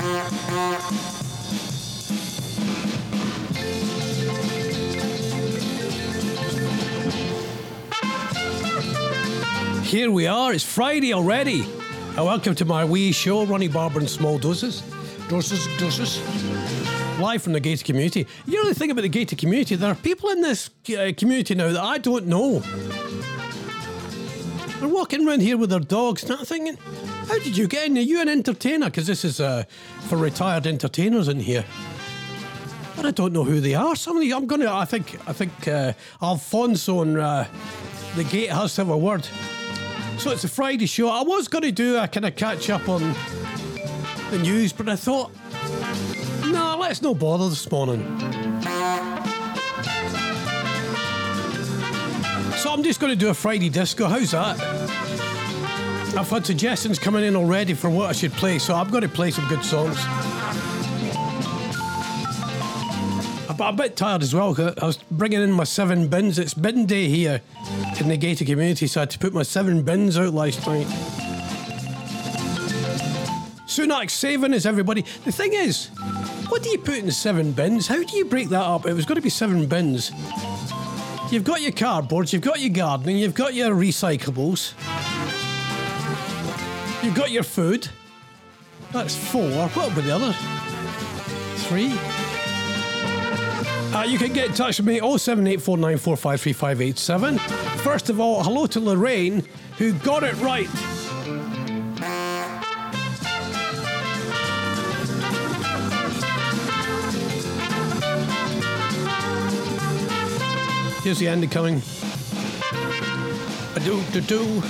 Here we are, it's Friday already. And welcome to my wee show, Ronnie Barbour in Small Doses. Doses, doses. Live from the gated community. You know the thing about the gated community, there are people in this uh, community now that I don't know. They're walking around here with their dogs, not thinking, how did you get in? Are you an entertainer? Because this is uh, for retired entertainers in here. But I don't know who they are. Some of the, I'm gonna. I think. I think uh, Alfonso and uh, the gate has to have a word. So it's a Friday show. I was to do a kind of catch up on the news, but I thought, no, let's not bother this morning. So I'm just to do a Friday disco. How's that? I've had suggestions coming in already for what I should play, so I'm going to play some good songs. But I'm a bit tired as well. Because I was bringing in my seven bins. It's bin day here in the gated community, so I had to put my seven bins out last night. Sunak saving is everybody. The thing is, what do you put in seven bins? How do you break that up? It was going to be seven bins. You've got your cardboards, you've got your gardening, you've got your recyclables, you've got your food. That's four. What about the other? Three? Uh, you can get in touch with me 07849453587. First of all, hello to Lorraine, who got it right. Here's the end coming. A do do do.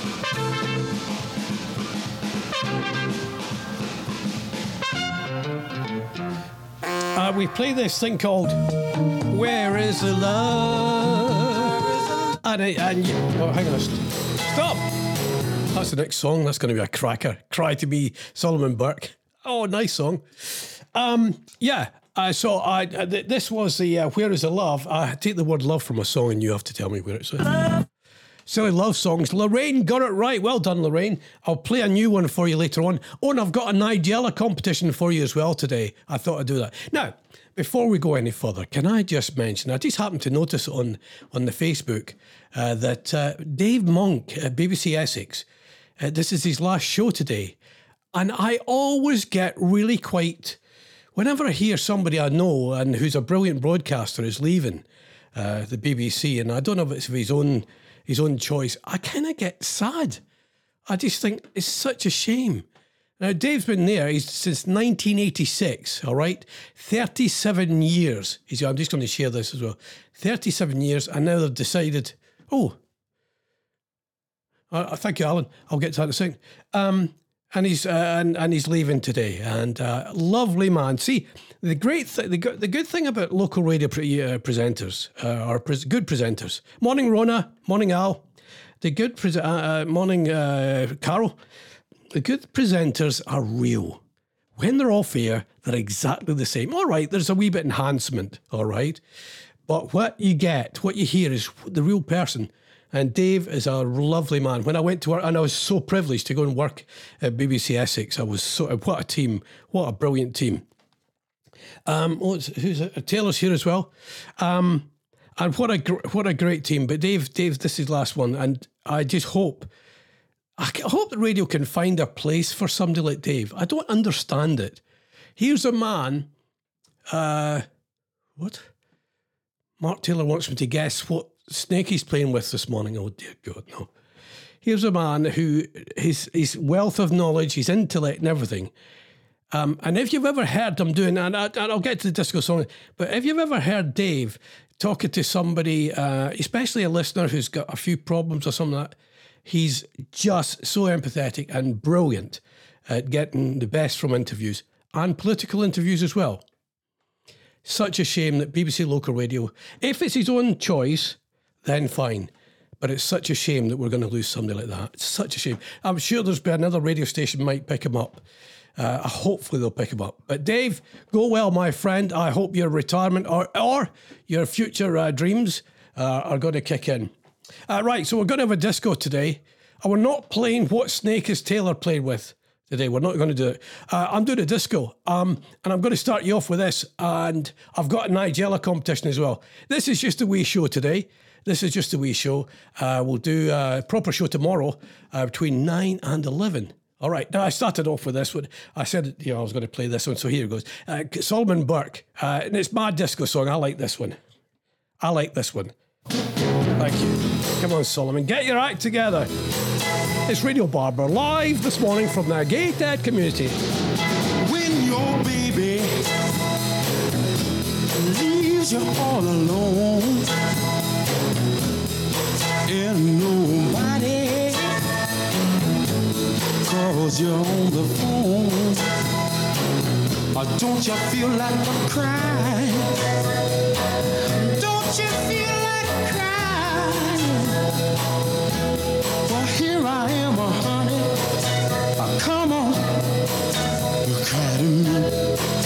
Uh, we play this thing called Where is the Love? And, and you, oh, hang on. Stop! That's the next song. That's going to be a cracker. Cry to me, Solomon Burke. Oh, nice song. Um, yeah. Uh, so I uh, th- this was the uh, Where is the Love? I take the word love from a song, and you have to tell me where it's at. Silly love songs. Lorraine got it right. Well done, Lorraine. I'll play a new one for you later on. Oh, and I've got a Nigella competition for you as well today. I thought I'd do that. Now, before we go any further, can I just mention? I just happened to notice on on the Facebook uh, that uh, Dave Monk, at BBC Essex, uh, this is his last show today, and I always get really quite. Whenever I hear somebody I know and who's a brilliant broadcaster is leaving uh, the BBC, and I don't know if it's of his own his own choice, I kind of get sad. I just think it's such a shame. Now, Dave's been there he's since 1986, all right? 37 years. He's, I'm just going to share this as well. 37 years, and now they've decided, oh, uh, thank you, Alan. I'll get to that in a second. Um, and he's uh, and, and he's leaving today. And uh, lovely man. See, the great th- the, go- the good thing about local radio pre- uh, presenters uh, pre- good presenters. Morning, Rona. Morning, Al. The good pre- uh, uh, morning, uh, Carol. The good presenters are real. When they're off air, they're exactly the same. All right, there's a wee bit enhancement. All right, but what you get, what you hear, is the real person. And Dave is a lovely man. When I went to work, and I was so privileged to go and work at BBC Essex, I was so what a team, what a brilliant team. Um, oh, who's it? Taylor's here as well, um, and what a gr- what a great team. But Dave, Dave, this is the last one, and I just hope. I hope the radio can find a place for somebody like Dave. I don't understand it. Here's a man. Uh, what? Mark Taylor wants me to guess what snake he's playing with this morning. Oh dear God, no. Here's a man who his his wealth of knowledge, his intellect, and everything. Um, and if you've ever heard him doing, and, I, and I'll get to the disco song, but if you've ever heard Dave talking to somebody, uh, especially a listener who's got a few problems or something like that, he's just so empathetic and brilliant at getting the best from interviews and political interviews as well. Such a shame that BBC local radio, if it's his own choice, then fine. But it's such a shame that we're going to lose somebody like that. It's such a shame. I'm sure there's been another radio station might pick him up. Uh, hopefully they'll pick him up. But Dave, go well, my friend. I hope your retirement or or your future uh, dreams uh, are going to kick in. Uh, right, so we're going to have a disco today. And we're not playing what snake is Taylor played with. today. We're not going to do it. Uh, I'm doing a disco, um, and I'm going to start you off with this. And I've got a Nigella competition as well. This is just a wee show today. This is just a wee show. Uh, we'll do a proper show tomorrow uh, between 9 and 11. All right. Now I started off with this one. I said, you know, I was going to play this one. So here it goes. Uh, Solomon Burke, uh, and it's my disco song. I like this one. I like this one. Thank you. Come on, Solomon, get your act together. It's Radio Barbour live this morning from the gated community. When your baby leaves you all alone and nobody calls you on the phone, or don't you feel like a crying? Don't you feel like crying? Well, here I am, honey. Uh, come on, you cry to me.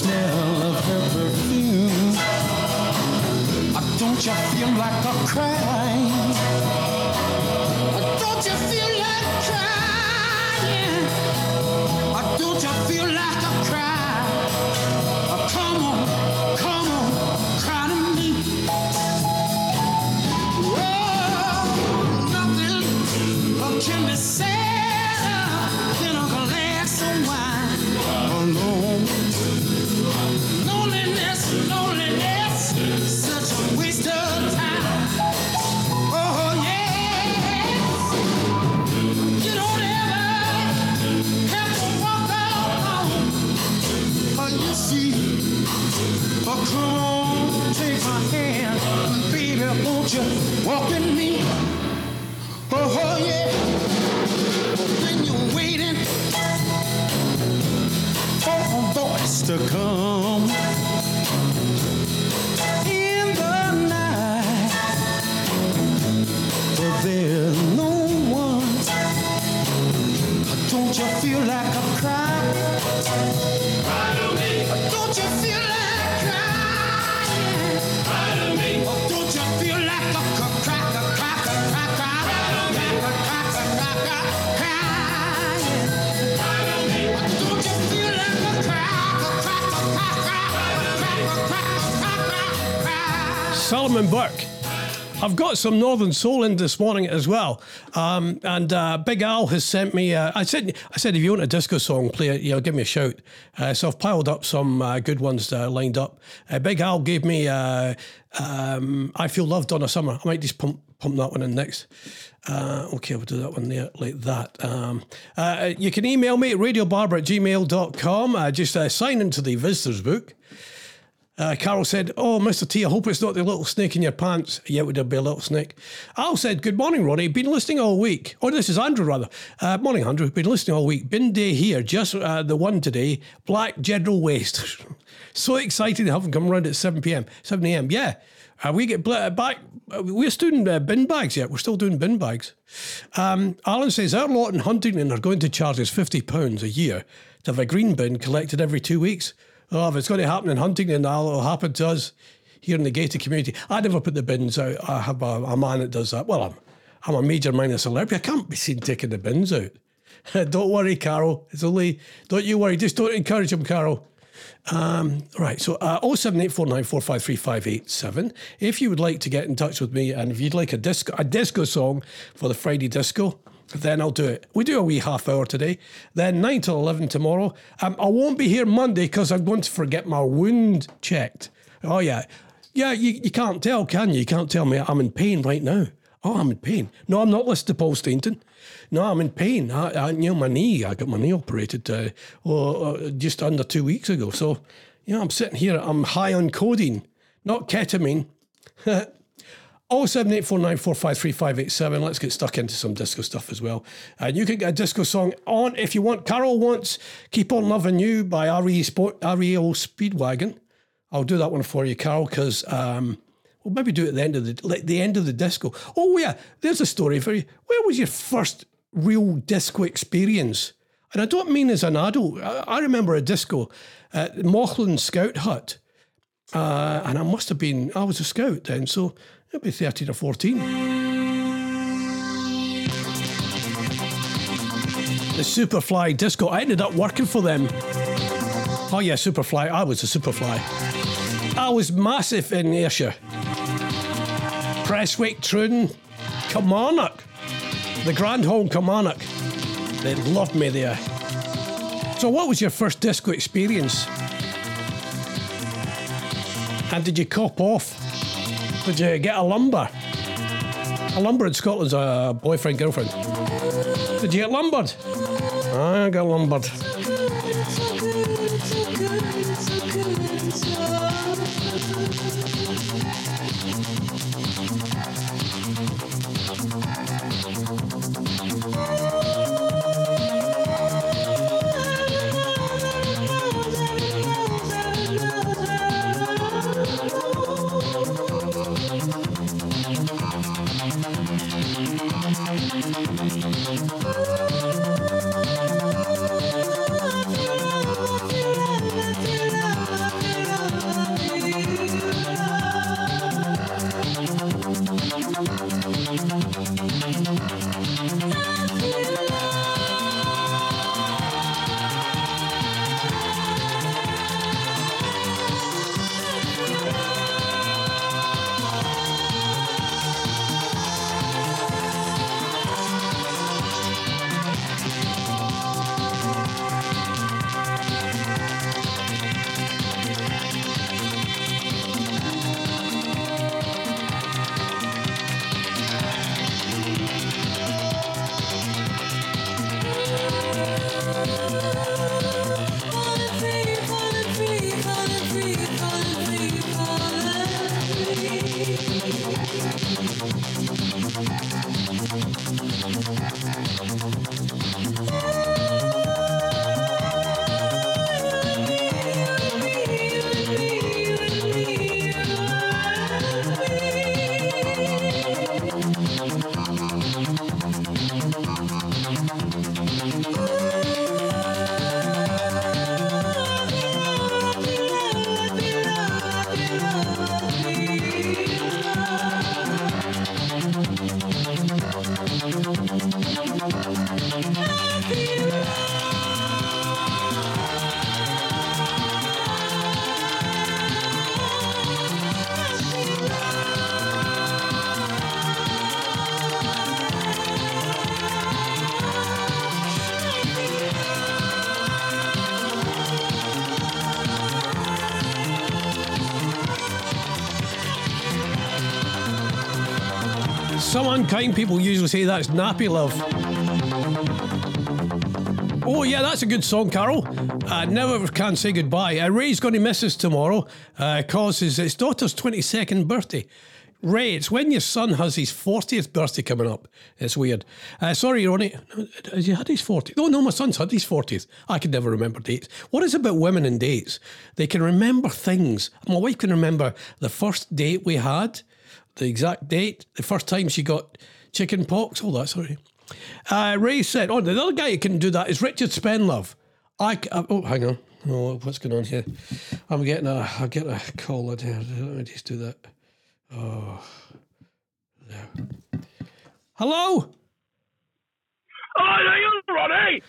Smell of her perfume. Uh, Don't you feel like a crying? Uh, Don't you feel like crying? Uh, Don't you feel like a cry? Come on, come on, cry to me. Oh, nothing can be said Solomon Burke. I've got some Northern Soul in this morning as well, um, and uh, Big Al has sent me. Uh, I said, I said, if you want a disco song, play it. You know, give me a shout. Uh, so I've piled up some uh, good ones lined up. Uh, Big Al gave me uh, um, "I Feel Loved on a Summer." I might just pump pump that one in next. Uh, okay, we'll do that one there like that. Um, uh, you can email me at radiobarber at gmail.com. Uh, just uh, sign into the visitors book. Uh, Carol said, Oh, Mr. T, I hope it's not the little snake in your pants. Yeah, it would be a little snake. Al said, Good morning, Ronnie. Been listening all week. Oh, this is Andrew, rather. Uh, morning, Andrew. Been listening all week. Bin day here, just uh, the one today. Black General Waste. so excited to have them come around at 7 p.m., 7 a.m. Yeah. Uh, we get bl- back. uh, We're still doing uh, bin bags yet. We're still doing bin bags. Um, Alan says our lot in Huntingdon are going to charge us fifty pounds a year to have a green bin collected every two weeks. Oh, if it's going to happen in Huntingdon, it'll happen to us here in the gated community. I never put the bins out. I have a, a man that does that. Well, I'm I'm a major minor celebrity. I can't be seen taking the bins out. don't worry, Carol. It's only don't you worry. Just don't encourage him, Carol. Um, right, so uh, 07849453587. If you would like to get in touch with me and if you'd like a disco, a disco song for the Friday disco, then I'll do it. We do a wee half hour today, then 9 till 11 tomorrow. Um, I won't be here Monday because I'm going to forget my wound checked. Oh, yeah. Yeah, you, you can't tell, can you? You can't tell me I'm in pain right now. Oh, I'm in pain. No, I'm not listening to Paul Stainton. No, I'm in pain. I, I you know, my knee, I got my knee operated uh, oh, uh, just under two weeks ago. So, you know, I'm sitting here, I'm high on codeine, not ketamine. 07849453587. Let's get stuck into some disco stuff as well. And you can get a disco song on if you want. Carol wants Keep On Loving You by RE Sport, REO Speedwagon. I'll do that one for you, Carol, because um, we'll maybe do it at the end of the like the end of the disco. Oh yeah, there's a story for you. Where was your first real disco experience? And I don't mean as an adult. I, remember a disco at Mauchline Scout Hut. Uh, and I must have been, I was a scout then, so it'd be 13 or 14. The Superfly disco. I ended up working for them. Oh, yeah, Superfly. I was a Superfly. I was massive in Ayrshire. Prestwick, Truden, Kilmarnock, the Grand Hall Kilmarnock. They loved me there. So, what was your first disco experience? And did you cop off? Did you get a lumber? A lumber in Scotland's a boyfriend girlfriend. Did you get lumbered? I got lumbered. Unkind people usually say that's nappy love. Oh, yeah, that's a good song, Carol. I Never Can Say Goodbye. Uh, Ray's going to miss us tomorrow because uh, his, his daughter's 22nd birthday. Ray, it's when your son has his 40th birthday coming up. It's weird. Uh, sorry, Ronnie. Has he had his 40th? Oh, no, my son's had his 40th. I can never remember dates. What is about women and dates? They can remember things. My wife can remember the first date we had the exact date, the first time she got chicken pox, all that, sorry. Uh, Ray said, oh, the other guy who can do that is Richard Spendlove. I, uh, oh, hang on. Oh, what's going on here? I'm getting a, I get a call Let me just do that. Oh, there. Hello? Oh, are you Ronnie?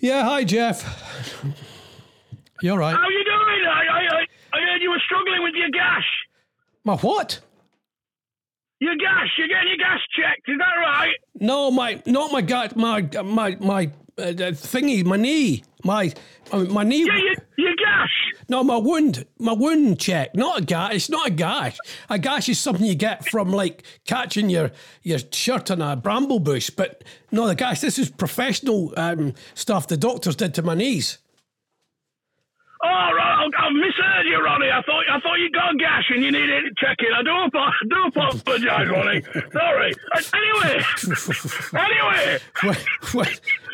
Yeah, hi, Jeff. You're right. How you doing? I, I, I heard you were struggling with your gash. My what? Your gas, you're getting your gas checked, is that right? No, my not my gut, my my my uh, thingy, my knee, my uh, my knee. Yeah, your, your gash. No, my wound, my wound check, not a gash. It's not a gash. A gash is something you get from like catching your your shirt on a bramble bush. But no, the gash. This is professional um, stuff the doctors did to my knees. Oh, right. I misheard you, Ronnie. I thought I thought you got a gash and you needed checking. I do, I do apologise, Ronnie. Sorry. Anyway, anyway. When, when,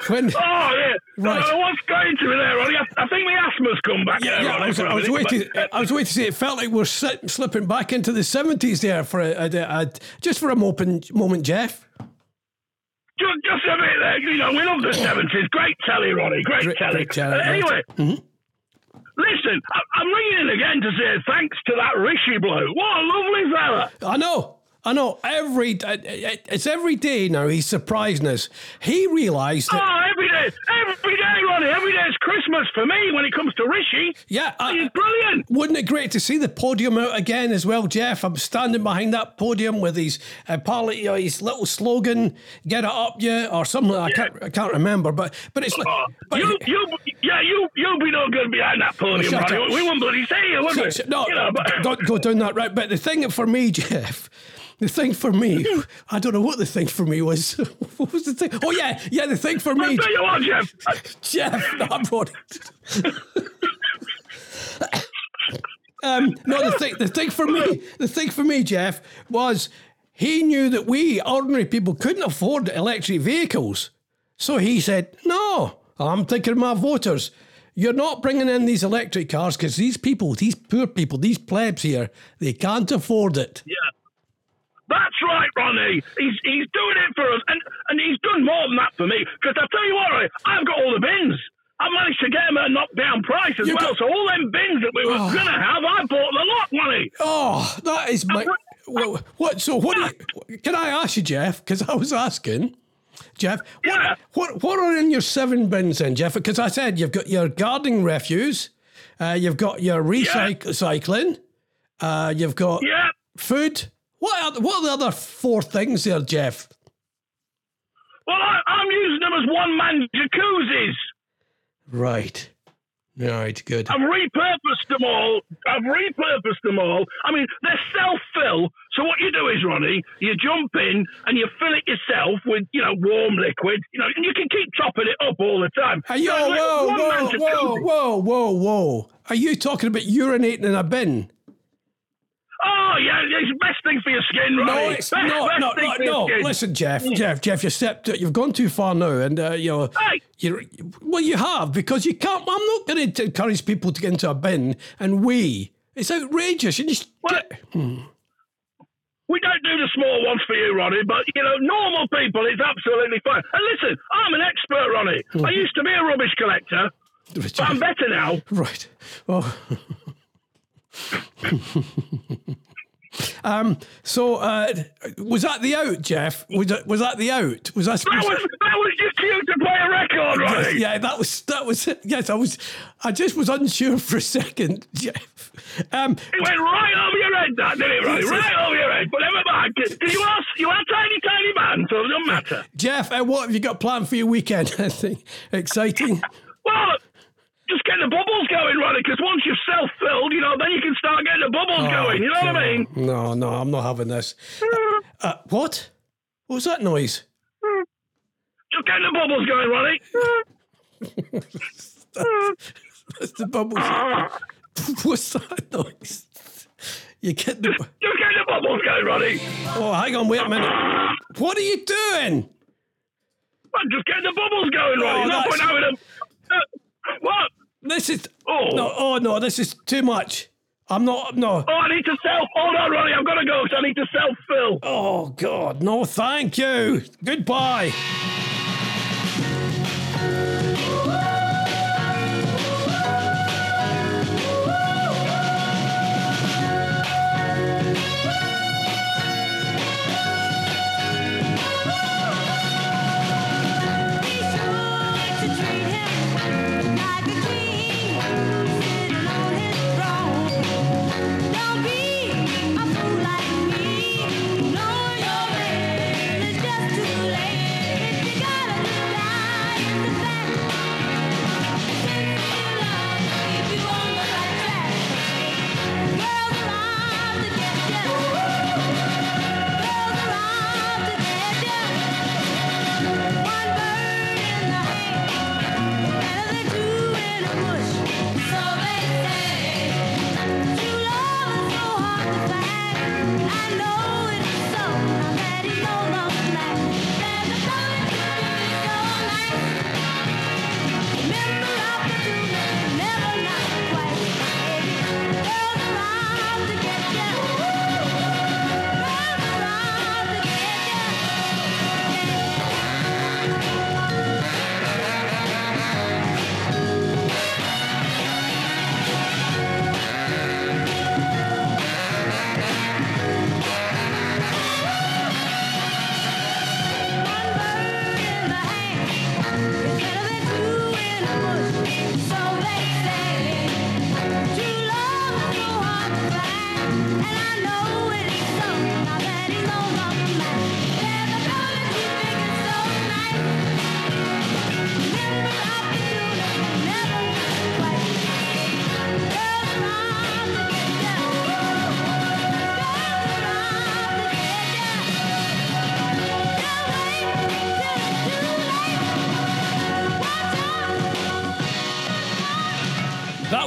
when, oh, yeah. Right. What's going to me there, Ronnie? I, I think my asthma's come back. yeah, there, yeah, I was, I was waiting. but- I was waiting to see. it felt like we're slipping back into the seventies there for a, a, a, just for a moment, moment, Jeff. just, just a bit there. You know, we love the seventies. Great telly, Ronnie. Great, Great- telly. great telly, Uh, anyway, listen, I, I'm ringing in again to say thanks to that Rishi bloke. What a lovely fella. I know. I know. Every uh, it's every day now. He's surprising us. He realised that. Oh, every day, every day, Ronnie. Every day is Christmas for me when it comes to Rishi. Yeah, He's brilliant. wouldn't it great to see the podium out again as well, Jeff? I'm standing behind that podium with his uh, parli- you know, his little slogan, "Get it up, yeah," or something. I can't, I can't remember, but but it's like. Oh, but- you, you, yeah, you, you'll be no good behind that podium, Shut Ronnie. up. We won't bloody say you, would we? no, you know, but, don't go down that route. But the thing for me, Jeff, the thing for me, I don't know what the thing for me was. what was the thing? Oh yeah, yeah, the thing for me. I'll tell you what, Jeff. Jeff. No, I'm not. um, no, the thing, the thing for me, the thing for me, Jeff, was he knew that we ordinary people couldn't afford electric vehicles, so he said, "No, I'm thinking of my voters." You're not bringing in these electric cars because these people, these poor people, these plebs here, they can't afford it. Yeah. That's right, Ronnie. He's he's doing it for us, and and he's done more than that for me. Because I tell you what, Ronnie, I've got all the bins. I managed to get them at a knockdown price as You well. got- So all them bins that we were Oh. gonna have, I bought the lot, Ronnie. Oh, that is my. What? what so what? Do you, can I ask you, Jeff? Because I was asking, Jeff. Yeah. What, what what are in your seven bins then, Jeff? Because I said you've got your gardening refuse, uh, you've got your recyc- recycling, uh, you've got Yeah. food. What are, what are the other four things there, Jeff? Well, I, I'm using them as one man jacuzzis. Right. Right. Good. I've repurposed them all. I've repurposed them all. I mean, they're self-fill. So what you do is, Ronnie, you jump in and you fill it yourself with, you know, warm liquid. You know, and you can keep topping it up all the time. Are you, So, whoa, whoa, whoa, whoa, whoa, whoa. Are you talking about urinating in a bin? Oh yeah, it's the best thing for your skin, Ronnie. No, it's best, no, best no, thing no, for your no. skin. Listen, Jeff, mm. Jeff, Jeff, you stepped, you've gone too far now, and uh, you know, Hey. you, well, you have because you can't. I'm not going to encourage people to get into a bin and we. It's outrageous. You just, What? Hmm. We don't do the small ones for you, Ronnie, but you know, normal people, it's absolutely fine. And listen, I'm an expert, Ronnie. I hmm. used to be a rubbish collector, but I'm better now. right. Oh. um. So, uh, was that the out, Jeff? Was that, was that the out? Was that? That was that was just cute to play a record, Ronnie. Yeah, that was that was it. Yes, I was. I just was unsure for a second, Jeff. Um, It went right over your head, that did it, Ronnie? Right over your head. But never mind. 'cause You are you are tiny, tiny man, so it doesn't matter. Jeff, uh, what have you got planned for your weekend? Anything exciting? Well, just get the bubbles going, Ronnie. Because once you're self-filled, you know, then you can start getting the bubbles going. You know what I mean? No, no, I'm not having this. Uh, what? What was that noise? Just getting the bubbles going, Ronnie. That's the bubbles. What's that noise? You get the. Just getting the bubbles going, Ronnie. Oh, hang on, wait a minute. What are you doing? I'm just getting the bubbles going, Ronnie. Oh, Not putting out them. What? This is. Oh. No, oh no, this is too much. I'm not. No. Oh, I need to self. Hold on, Ronnie. I've got to go. So I need to self-fill. Oh God, no, thank you. Goodbye.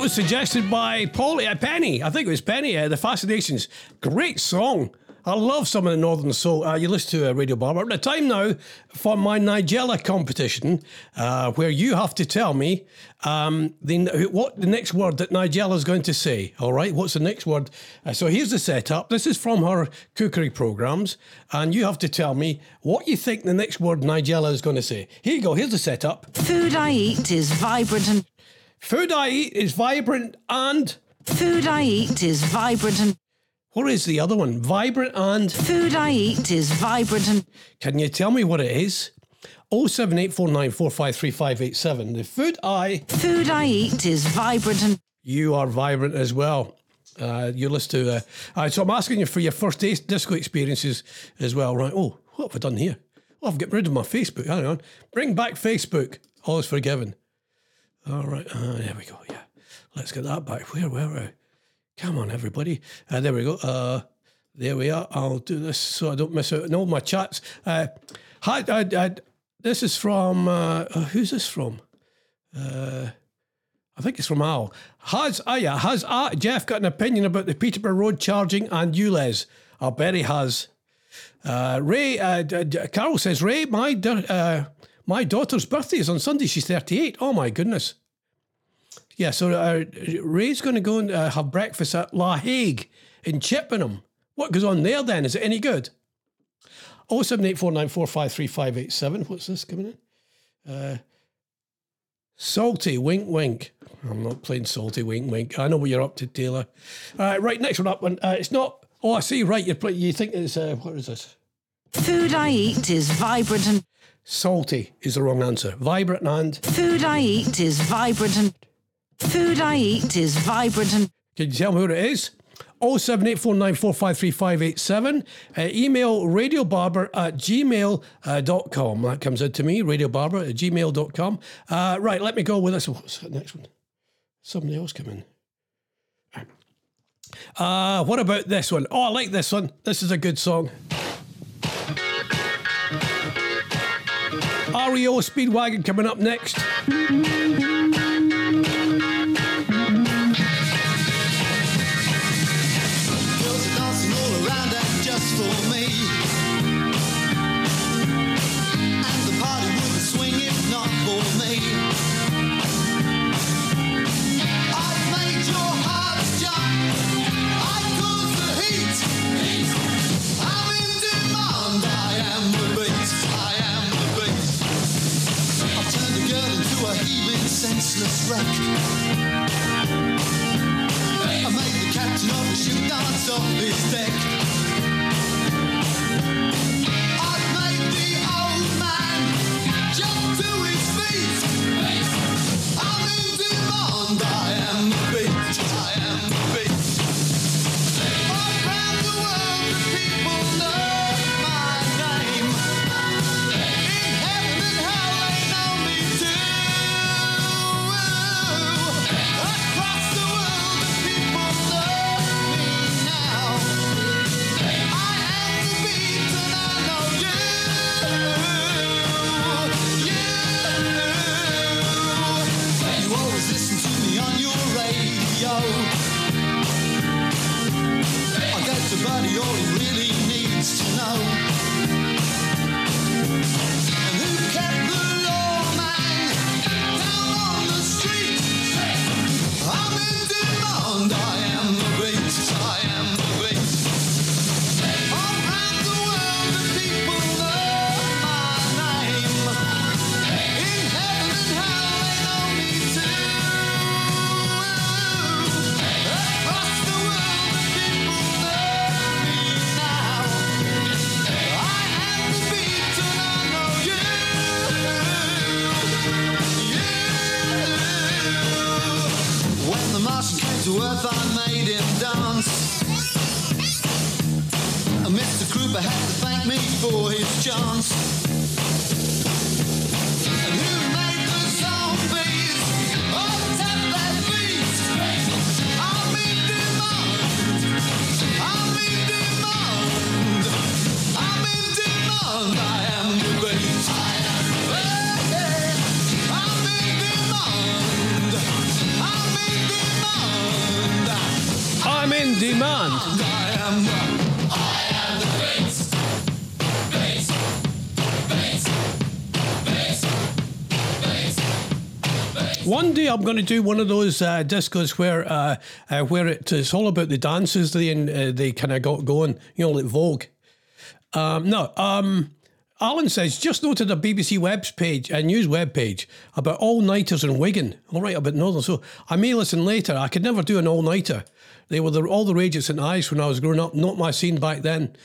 Was suggested by Paul, uh, Penny. I think it was Penny. Uh, the Fascinations. Great song. I love some of the Northern Soul. Uh, you listen to uh, Radio Barbour. The time now for my Nigella competition, uh, where you have to tell me um, the, what the next word that Nigella is going to say. All right, what's the next word? Uh, so here's the setup. This is from her cookery programs, and you have to tell me what you think the next word Nigella is going to say. Here you go. Here's the setup. Food I eat is vibrant and Food I eat is vibrant and food I eat is vibrant and what is the other one? Vibrant and food I eat is vibrant and can you tell me what it is? 07849453587. The food I food I eat is vibrant and you are vibrant as well. Uh, you listen to. Uh, uh, so I'm asking you for your first dis- disco experiences as well, right? Oh, what have I done here? Oh, I've got rid of my Facebook. Hang on. Bring back Facebook. All is forgiven. All right. Uh, there we go. Yeah. Let's get that back. Where were we? Come on, everybody. Uh, there we go. Uh, there we are. I'll do this so I don't miss out on all my chats. Uh, hi, uh, uh, this is from. Uh, uh, who's this from? Uh, I think it's from Al. Has ah yeah, has ah, Jeff got an opinion about the Peterborough Road charging and ULEZ? I bet he has. Uh, Ray, uh, d- d- Carol says, Ray, my uh, my daughter's birthday is on Sunday. She's 38. Oh my goodness. Yeah, so uh, Ray's going to go and uh, have breakfast at La Hague in Chippenham. What goes on there then? Is it any good? 07849453587. What's this coming in? Uh, salty, wink, wink. I'm not playing salty, wink, wink. I know what you're up to, Taylor. Right, next one up. Uh, it's not. Oh, I see. Right, you're, you think it's. Uh, what is this? food I eat is vibrant and Salty is the wrong answer. Vibrant and. food I eat is vibrant and food I eat is vibrant and Can you tell me what it is? 07849453587. Uh, email radiobarber at gmail.com. That comes in to me, radiobarber at gmail.com. Uh, right, let me go with this. What's the next one? Somebody else come in. Uh, what about this one? Oh, I like this one. This is a good song. REO Speedwagon coming up next. Wreck. I made the captain of the ship dance off his deck. Demand. One day I'm going to do one of those uh, discos where uh, uh, where it, it's all about the dances they uh, they kind of got going, you know, like Vogue. Um, no, um, Alan says just noted a BBC webs page, a news web page about all nighters in Wigan. All right, about Northern. So I may listen later. I could never do an all nighter. They were the, all the rage at St Ives when I was growing up. Not my scene back then.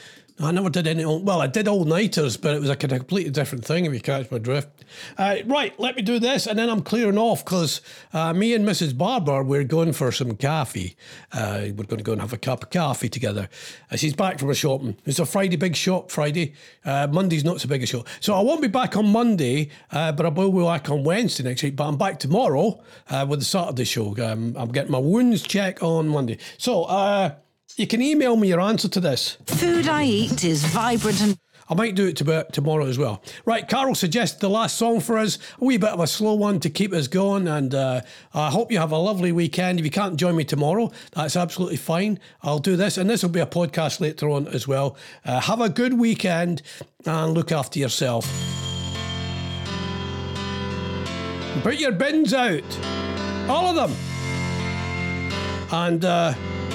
I never did any. Well, I did all nighters, but it was a completely different thing. If you catch my drift. Uh, right, let me do this, and then I'm clearing off because uh, me and Mrs. Barbour we're going for some coffee. Uh, we're going to go and have a cup of coffee together. Uh, she's back from her shopping. It's a Friday big shop. Friday, uh, Monday's not so big a shop, so I won't be back on Monday, uh, but I will be back on Wednesday next week. But I'm back tomorrow with the Saturday show. Um, I'm getting my wounds check on Monday, so. You can email me your answer to this. Food I eat is vibrant and I might do it to tomorrow as well. Right, Carol suggested the last song for us, a wee bit of a slow one to keep us going. And uh, I hope you have a lovely weekend. If you can't join me tomorrow, that's absolutely fine. I'll do this, and this will be a podcast later on as well. Uh, have a good weekend and look after yourself. Put your bins out, all of them. And uh,